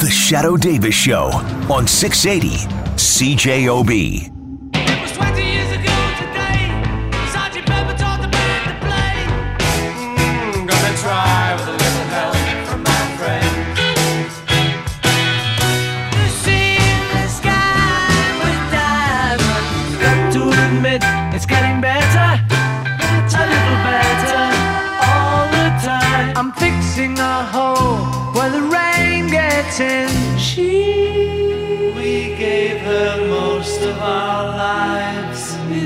The Shadoe Davis Show on 680 CJOB.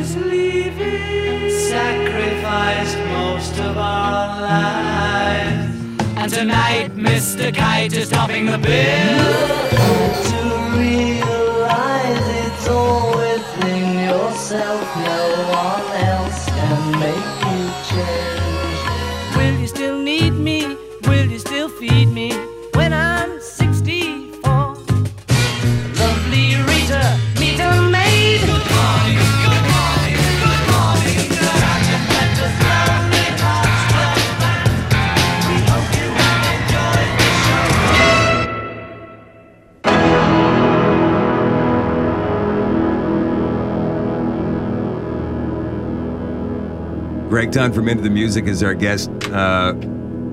Is leaving, sacrificed most of our lives. And tonight, Mr. Kite is topping the bill. To realize it's all within yourself, no one else can make you change. Will you still need me? Will you still feed Gregg Tonn from Into the Music is our guest. Uh,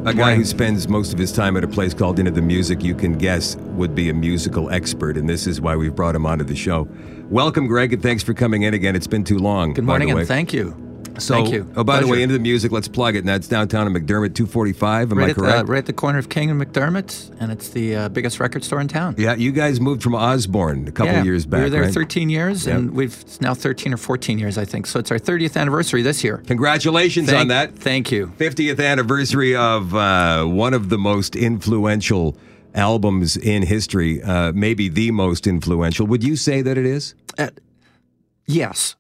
a guy who spends most of his time at a place called Into the Music, you can guess, would be a musical expert, and this is why we've brought him onto the show. Welcome, Greg, and thanks for coming in again. It's been too long. Good morning and thank you. So, thank you. Oh, by the way, Into the Music, let's plug it. And that's downtown in McDermott, 245. Am right I at, the, correct? right at the corner of King and McDermott, and it's the uh, biggest record store in town. Yeah, you guys moved from Osborne a couple Yeah, years back. We were there right? 13 years, Yep. and we've it's now 13 or 14 years, I think. So it's our 30th anniversary this year. Congratulations Thank, on that. Thank you. 50th anniversary of uh, one of the most influential albums in history, uh, maybe the most influential. Would you say that it is? Uh, yes.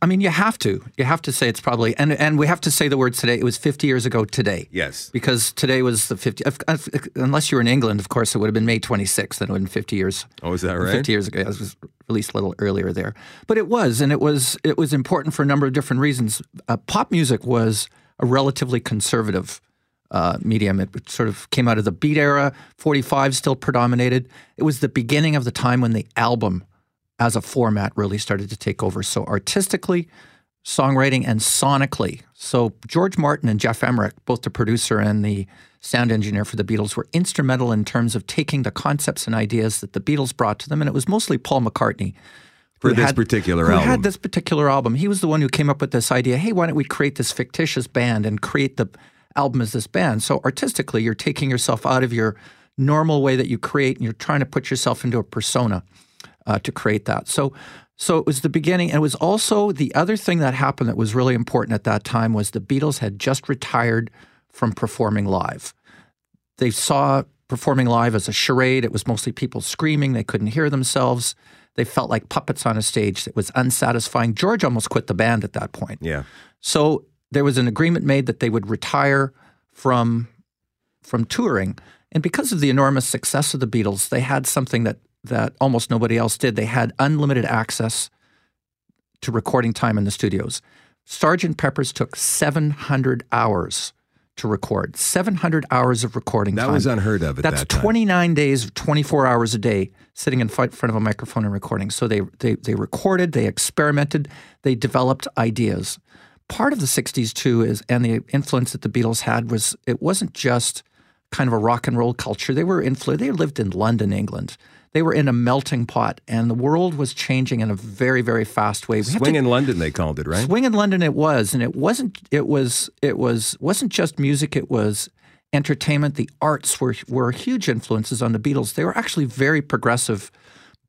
I mean, you have to. You have to say it's probably, and and we have to say the words today. It was 50 years ago today. Yes. Because today was the 50. if- if- Unless you were in England, of course, it would have been May 26th, and it would have been 50 years. Oh, is that right? 50 years ago. It was released a little earlier there. But it was, and it was it was important for a number of different reasons. Uh, pop music was a relatively conservative uh, medium. It sort of came out of the beat era. 45 still predominated. It was the beginning of the time when the album as a format really started to take over. So artistically, songwriting, and sonically. So George Martin and Geoff Emerick, both the producer and the sound engineer for the Beatles, were instrumental in terms of taking the concepts and ideas that the Beatles brought to them. And it was mostly Paul McCartney. For this had- particular who album. had this particular album. He was the one who came up with this idea. Hey, why don't we create this fictitious band and create the album as this band? So artistically, you're taking yourself out of your normal way that you create, and you're trying to put yourself into a persona uh, to create that. So, so it was the beginning, and it was also the other thing that happened that was really important at that time was the Beatles had just retired from performing live. They saw performing live as a charade. It was mostly people screaming; they couldn't hear themselves. They felt like puppets on a stage. It was unsatisfying. George almost quit the band at that point. Yeah. So there was an agreement made that they would retire from from touring. And because of the enormous success of the Beatles, they had something that that almost nobody else did. They had unlimited access to recording time in the studios. Sgt. Pepper's took 700 hours to record. 700 hours of recording That time. was unheard of at That's that time. 29 days, 24 hours a day, sitting in front of a microphone and recording. So they, they, they recorded, they experimented, they developed ideas. Part of the 60s, too, is, and the influence that the Beatles had was it wasn't just kind of a rock and roll culture. They were influ- they lived in London, England. They were in a melting pot, and the world was changing in a very, very fast way. We have to- Swing in London, they called it, right? Swing in London it was, and it wasn't it was it was wasn't just music, it was entertainment. The arts were were huge influences on the Beatles. They were actually very progressive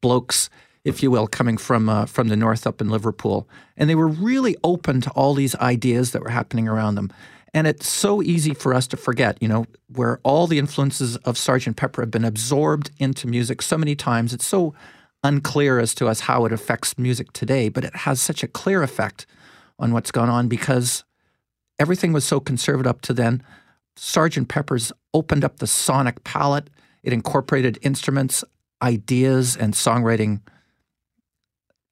blokes, if you will, coming from uh, from the north up in Liverpool. And they were really open to all these ideas that were happening around them. And it's so easy for us to forget, you know, where all the influences of Sgt. Pepper have been absorbed into music so many times. It's so unclear as to us how it affects music today, but it has such a clear effect on what's gone on because everything was so conservative up to then. Sgt. Pepper's opened up the sonic palette. It incorporated instruments, ideas, and songwriting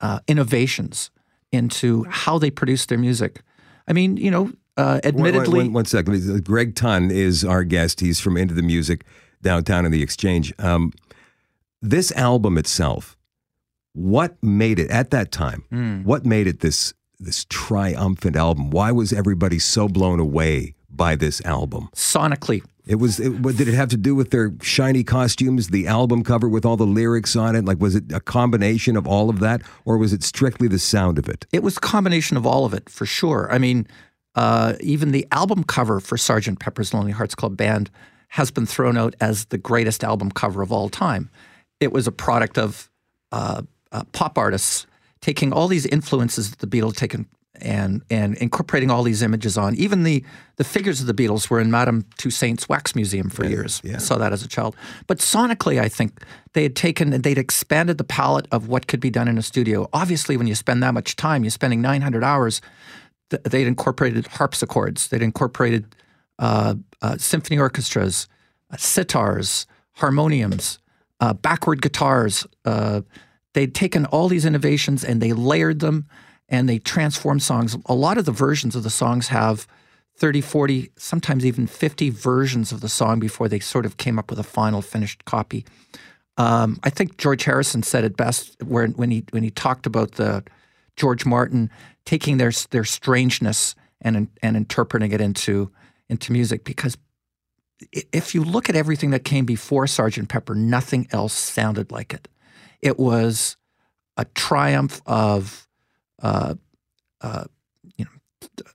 uh, innovations into how they produced their music. I mean, you know, uh, admittedly, one- one second. Gregg Tonn is our guest. He's from Into the Music. downtown in the Exchange. Um, this album itself, what made it at that time? Hmm. What made it this this triumphant album? Why was everybody so blown away by this album? Sonically, It was. It, what, did it have to do with their shiny costumes, the album cover with all the lyrics on it? Like, was it a combination of all of that, or was it strictly the sound of it? it was a combination of all of it for sure. I mean, uh, even the album cover for Sgt. Pepper's Lonely Hearts Club Band has been thrown out as the greatest album cover of all time. It was a product of uh, uh, pop artists taking all these influences that the Beatles taken and and incorporating all these images on. Even the the figures of the Beatles were in Madame Toussaint's wax museum for years. I saw that as a child. But sonically, I think they had taken and they'd expanded the palette of what could be done in a studio. Obviously, when you spend that much time, you're spending 900 hours. Th- They'd incorporated harpsichords. They'd incorporated uh, uh, symphony orchestras, uh, sitars, harmoniums, uh, backward guitars. Uh, they'd taken all these innovations and they layered them and they transformed songs. A lot of the versions of the songs have 30, 40, sometimes even 50 versions of the song before they sort of came up with a final finished copy. Um, I think George Harrison said it best when he when he talked about the George Martin taking their their strangeness and and interpreting it into into music because if you look at everything that came before Sgt. Pepper, nothing else sounded like it. It was a triumph of, uh, uh, you know,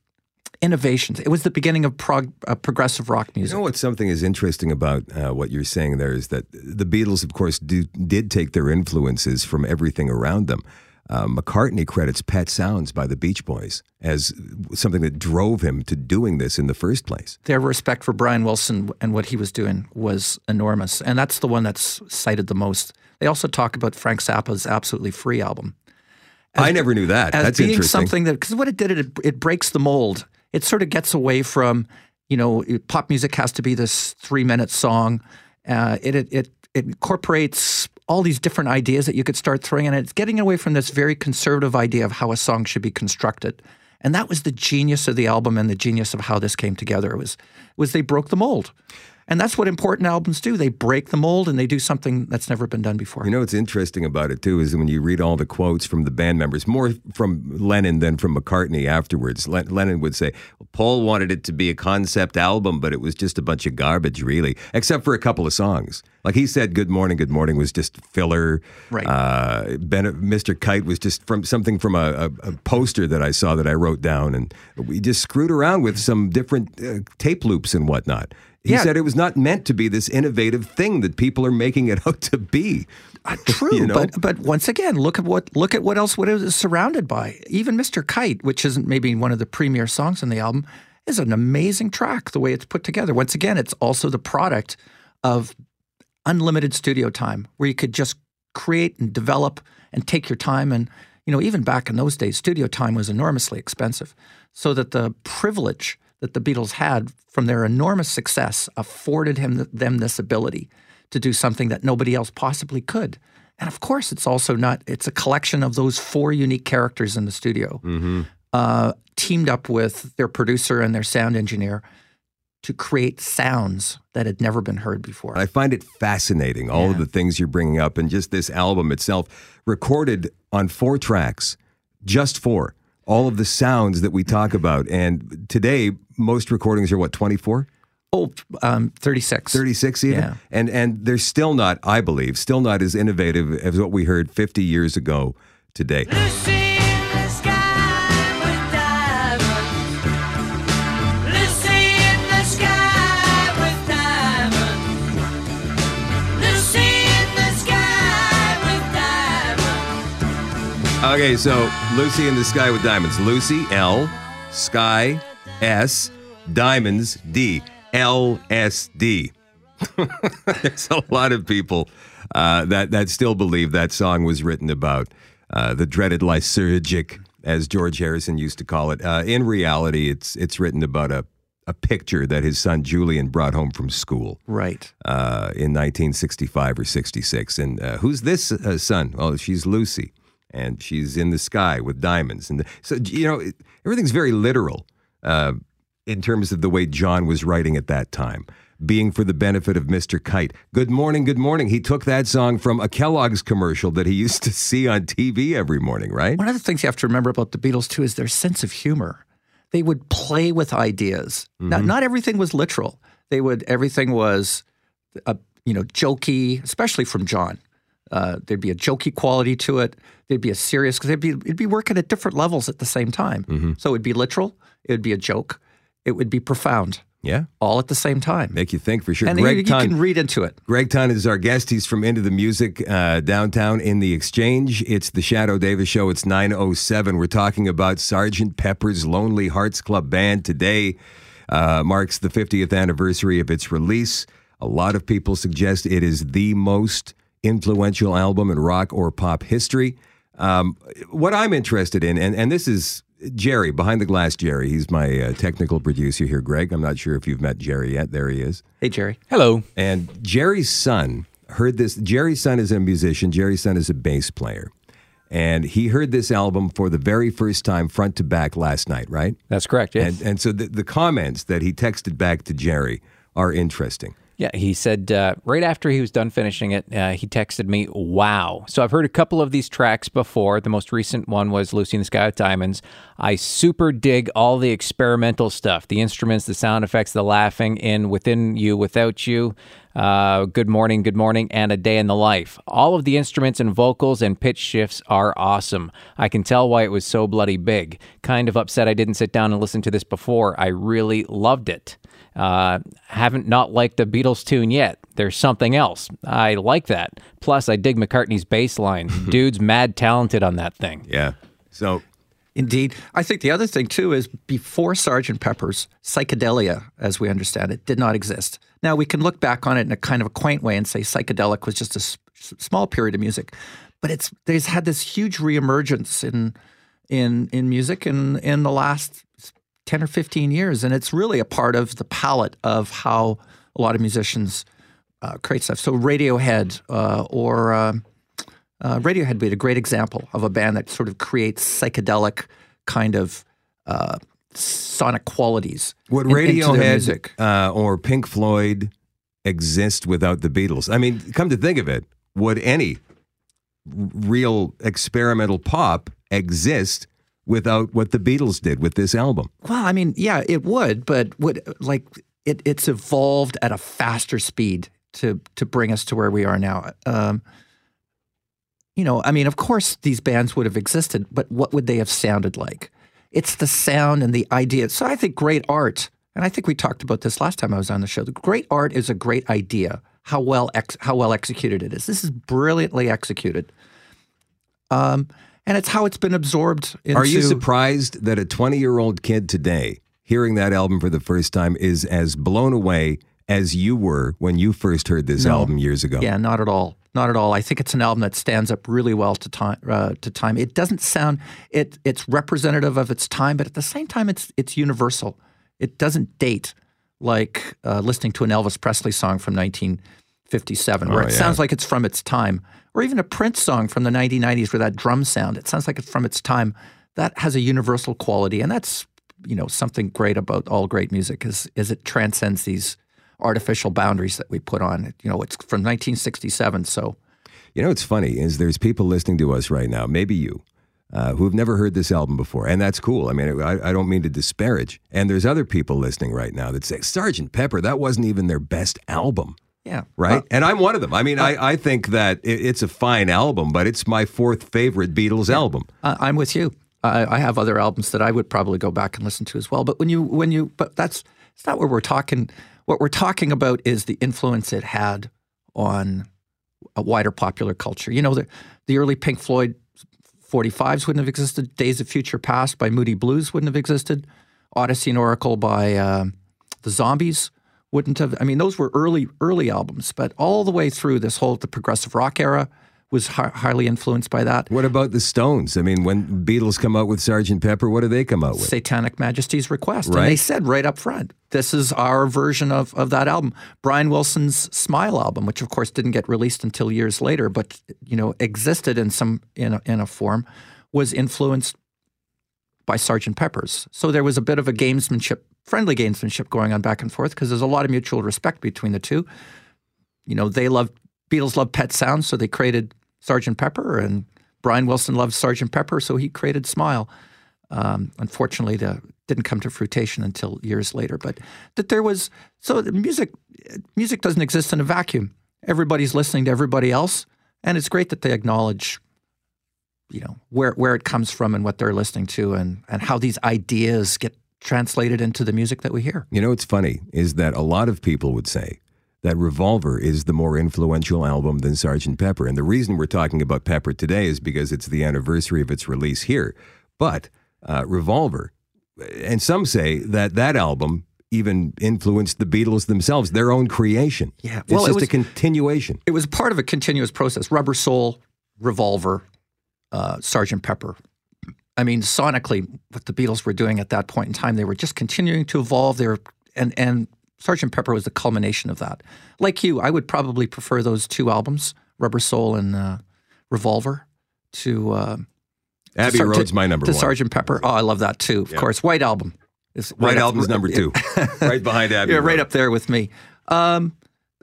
innovations. It was the beginning of prog- uh, progressive rock music. You know what? Something is interesting about uh, what you're saying there is that the Beatles, of course, do, did take their influences from everything around them. Uh, McCartney credits Pet Sounds by the Beach Boys as something that drove him to doing this in the first place. Their respect for Brian Wilson and what he was doing was enormous, and that's the one that's cited the most. They also talk about Frank Zappa's "Absolutely Free" album. I never knew that. as That's being something that because what it did it it breaks the mold. It sort of gets away from you know pop music has to be this three minute song. Uh, it, it it it incorporates all these different ideas that you could start throwing in. It's getting away from this very conservative idea of how a song should be constructed. And that was the genius of the album and the genius of how this came together. It was was they broke the mold. And that's what important albums do. They break the mold and they do something that's never been done before. You know what's interesting about it too is when you read all the quotes from the band members, more from Lennon than from McCartney afterwards. Len- Lennon would say, "Paul wanted it to be a concept album, but it was just a bunch of garbage, really, except for a couple of songs." Like he said, "Good Morning, Good Morning" was just filler. Right. Uh, ben, Mr. Kite was just from something from a, a, a poster that I saw that I wrote down, and we just screwed around with some different uh, tape loops and whatnot. He Yeah. said it was not meant to be this innovative thing that people are making it out to be. Uh, True, You know? but but once again, look at what look at what else what it is surrounded by. Even Mr. Kite, which isn't maybe one of the premier songs on the album, is an amazing track. The way it's put together. Once again, it's also the product of unlimited studio time, where you could just create and develop and take your time. And you know, even back in those days, studio time was enormously expensive, so that the privilege that the Beatles had from their enormous success afforded him them this ability to do something that nobody else possibly could. And of course, it's also not, it's a collection of those four unique characters in the studio, uh, teamed up with their producer and their sound engineer to create sounds that had never been heard before. I find it fascinating, all of the things you're bringing up, and just this album itself, recorded on four tracks, just four. All of the sounds that we talk about. And today, most recordings are what, 24? oh, um, 36. 36 even? Yeah. And, and they're still not, I believe, still not as innovative as what we heard 50 years ago today. Lucy Okay, so Lucy in the Sky with Diamonds. Lucy, L, Sky, S, Diamonds, D, L S D. There's a lot of people uh, that, that still believe that song was written about uh, the dreaded lysergic, as George Harrison used to call it. Uh, in reality, it's, it's written about a, a picture that his son Julian brought home from school Right. uh, in 1965 or 66. And uh, who's this uh, son? Oh, she's Lucy, and she's in the sky with diamonds. And so you know, it, everything's very literal uh, in terms of the way John was writing at that time. being for the benefit of Mr. Kite. Good morning, good morning. He took that song from a Kellogg's commercial that he used to see on TV every morning, right? One of the things you have to remember about the Beatles too is their sense of humor. They would play with ideas. Not, not everything was literal. They would everything was, a, you know, jokey, especially from John. Uh, there'd be a jokey quality to it. There'd be a serious because they'd be it'd be working at different levels at the same time. So it'd be literal. It would be a joke. It would be profound, Yeah. all at the same time. Make you think for sure. and you, Gregg you Ton- can read into it. Gregg Tonn is our guest. He's from Into the Music uh, downtown in the Exchange. It's the Shadoe Davis Show. It's 907. We're talking about Sergeant Pepper's Lonely Hearts Club Band. Today uh, marks the 50th anniversary of its release. A lot of people suggest it is the most influential album in rock or pop history. Um, what I'm interested in, and, and this is Jerry, behind the glass Jerry. He's my uh, technical producer here, Gregg. I'm not sure if you've met Jerry yet. There he is. Hey Jerry. Hello. And Jerry's son heard this. Jerry's son is a musician. Jerry's son is a bass player. And he heard this album for the very first time, front to back, last night, right? That's correct. Yes. And, and so the, the comments that he texted back to Jerry are interesting. Yeah, he said uh, right after he was done finishing it, uh, he texted me, "Wow!" So I've heard a couple of these tracks before. The most recent one was "Lucy in the Sky with Diamonds." I super dig all the experimental stuff, the instruments, the sound effects, the laughing in "Within You, Without You," uh, "Good Morning, Good Morning," and "A Day in the Life." All of the instruments and vocals and pitch shifts are awesome. I can tell why it was so bloody big. Kind of upset I didn't sit down and listen to this before. I really loved it. Uh, haven't not liked the Beatles tune yet. There's something else. I like that. Plus, I dig McCartney's bass line. Dude's mad talented on that thing. Yeah. So Indeed. I think the other thing, too, is before Sgt. Pepper's, psychedelia, as we understand it, did not exist. Now, we can look back on it in a kind of a quaint way and say psychedelic was just a s- small period of music. But it's there's had this huge reemergence in in in music in, in the last 10 or 15 years. And it's really a part of the palette of how a lot of musicians uh, create stuff. So Radiohead uh, or um uh, Radiohead would be a great example of a band that sort of creates psychedelic kind of uh, sonic qualities. would in- Radiohead uh, or Pink Floyd exist without the Beatles? I mean, come to think of it, would any real experimental pop exist without what the Beatles did with this album? Well, I mean, yeah, it would, but would like it, it's evolved at a faster speed to to bring us to where we are now. Um, you know, I mean, of course, these bands would have existed, but what would they have sounded like? It's the sound and the idea. So I think great art, and I think we talked about this last time I was on the show. The great art is a great idea. How well ex- how well executed it is. This is brilliantly executed. Um, and it's how it's been absorbed into. Are you surprised that a 20 year old kid today, hearing that album for the first time, is as blown away as you were when you first heard this No. album years ago? Yeah, not at all. Not at all. I think it's an album that stands up really well to time. Uh, to time, it doesn't sound it. It's representative of its time, but at the same time, it's it's universal. It doesn't date like uh, listening to an Elvis Presley song from 1957, where Oh, it yeah. sounds like it's from its time, or even a Prince song from the 1990s where that drum sound. It sounds like it's from its time. That has a universal quality, and that's you know something great about all great music is is it transcends these artificial boundaries that we put on it. You know, it's from 1967, so You know what's funny is there's people listening to us right now, maybe you, uh, who have never heard this album before, and that's cool. I mean, I, I don't mean to disparage. And there's other people listening right now that say, Sergeant Pepper, that wasn't even their best album. yeah, Right, and I'm one of them. I mean, I, I think that it, it's a fine album, but it's my fourth favorite Beatles album. Uh, I'm with you. I, I have other albums that I would probably go back and listen to as well. But when you when you but that's it's not what we're talking. What we're talking about is the influence it had on a wider popular culture. You know, the the early Pink Floyd 45s wouldn't have existed. Days of Future Passed by Moody Blues wouldn't have existed. Odessey and Oracle by um the Zombies wouldn't have. I mean, those were early early albums, but all the way through this whole the progressive rock era was hi- highly influenced by that. What about the Stones? I mean, when Beatles come out with Sergeant Pepper, what do they come out with? Satanic Majesties Request. Right. And they said right up front, this is our version of, of that album. Brian Wilson's Smile album, which of course didn't get released until years later, but you know, existed in some in a, in a form, was influenced by Sgt. Pepper's. So there was a bit of a gamesmanship friendly gamesmanship going on back and forth because there's a lot of mutual respect between the two. You know, they love Beatles love Pet Sounds, so they created Sergeant Pepper, and Brian Wilson loves Sergeant Pepper, so he created Smile. Um, unfortunately, the didn't come to fruition until years later. But that there was so music music doesn't exist in a vacuum. Everybody's listening to everybody else, and it's great that they acknowledge, you know, where where it comes from and what they're listening to, and and how these ideas get translated into the music that we hear. You know, what's funny is that a lot of people would say that Revolver is the more influential album than Sgt. Pepper. And the reason we're talking about Pepper today is because it's the anniversary of its release here. But uh, Revolver, and some say that that album even influenced the Beatles themselves, their own creation. Yeah, it's well, it just a was- continuation. It was part of a continuous process. Rubber Soul, Revolver, uh, Sergeant Pepper. I mean, sonically, what the Beatles were doing at that point in time, they were just continuing to evolve. They were, and and Sergeant Pepper was the culmination of that. Like you, I would probably prefer those two albums, Rubber Soul and uh, Revolver, to uh, Abbey to- Road's my number to one. Sergeant Pepper. Oh, I love that too. Of course, White Album is White right up- Album's number two, right behind Abbey yeah, Road. right up there with me. Um,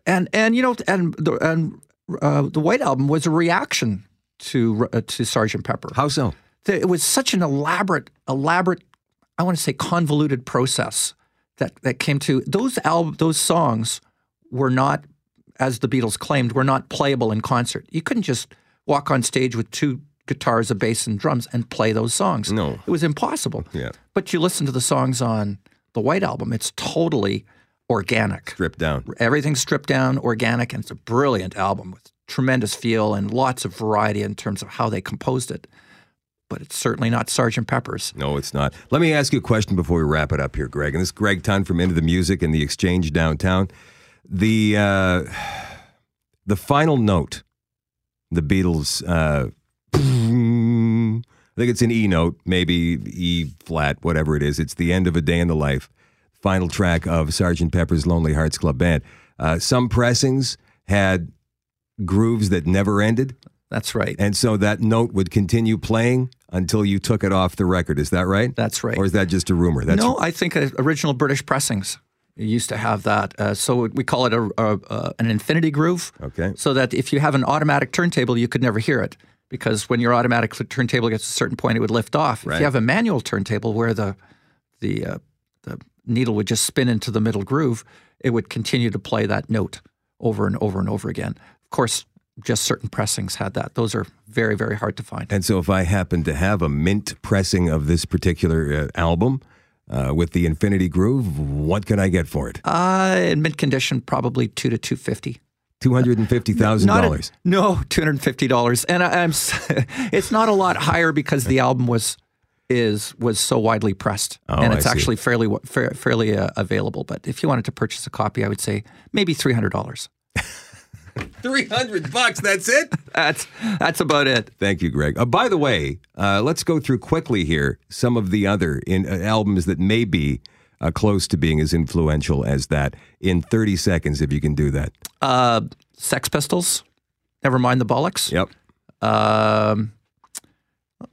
and and you know, and the and uh, the White Album was a reaction to uh, to Sergeant Pepper. How so? It was such an elaborate, elaborate, I want to say convoluted process that that came to those al- those songs were not, as the Beatles claimed, were not playable in concert. You couldn't just walk on stage with two guitars, a bass, and drums and play those songs. No. it was impossible. Yeah. But you listen to the songs on the White Album; it's totally organic. Stripped down. Everything's stripped down, organic, and it's a brilliant album with tremendous feel and lots of variety in terms of how they composed it. But it's certainly not Sergeant Pepper's. No, it's not. Let me ask you a question before we wrap it up here, Gregg. And this is Gregg Tonn from Into the Music and the Exchange downtown. The uh, the final note, the Beatles. Uh, I think it's an E note, maybe E flat, whatever it is. It's the end of a day in the life. Final track of Sergeant Pepper's Lonely Hearts Club Band. Uh, some pressings had grooves that never ended. That's right. And so that note would continue playing until you took it off the record. Is that right? That's right. Or is that just a rumor? That's no, I think uh, original British pressings used to have that. Uh, so we call it a, a, a, an infinity groove. Okay. So that if you have an automatic turntable, you could never hear it because when your automatic turntable gets to a certain point, it would lift off. If you have a manual turntable where the the uh, the needle would just spin into the middle groove, it would continue to play that note over and over and over again. Of course, just certain pressings had that. Those are very very hard to find. And so if I happen to have a mint pressing of this particular uh, album uh, with the Infinity Groove, what can I get for it? Uh, in mint condition, probably two to two fifty. $250,000. No, two hundred and fifty dollars, and I, I'm. It's not a lot higher because the album was is was so widely pressed, Oh, and I it's see. actually fairly wa- fairly uh, available. But if you wanted to purchase a copy, I would say maybe three hundred dollars. 300 bucks, that's it? That's that's about it. Thank you, Gregg. Uh, by the way, uh, let's go through quickly here some of the other in, uh, albums that may be uh, close to being as influential as that in 30 seconds, if you can do that. Uh, Sex Pistols, never mind the Bollocks. Yep. Um,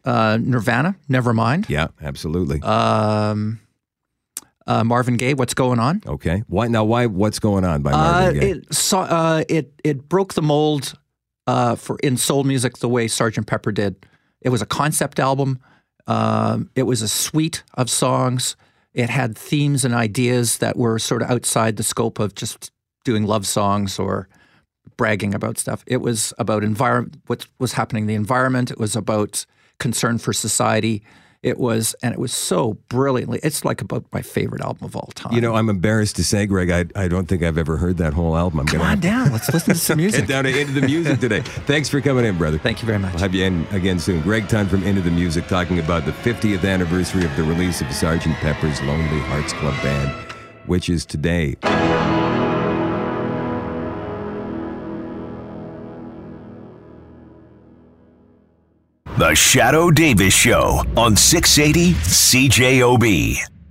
uh, Nirvana, never mind. Yeah, absolutely. Um, uh, Marvin Gaye, what's going on? okay. Why now? Why? What's going on by Marvin Uh, Gaye? it saw uh, it it broke the mold uh, for in soul music the way Sgt. Pepper did. It was a concept album. Um, it was a suite of songs. It had themes and ideas that were sort of outside the scope of just doing love songs or bragging about stuff. It was about environment, what was happening in the environment. It was about concern for society. It was, and it was so brilliantly. It's like about my favorite album of all time. you know, I'm embarrassed to say, Gregg, I, I don't think I've ever heard that whole album. I'm come gonna on down. Let's listen to some Get music. down to Into the Music today. Thanks for coming in, brother. Thank you very much. We'll have you in again soon. Gregg Tonn from Into the Music talking about the 50th anniversary of the release of Sgt. Pepper's Lonely Hearts Club Band, which is today. The Shadoe Davis Show on 680 CJOB.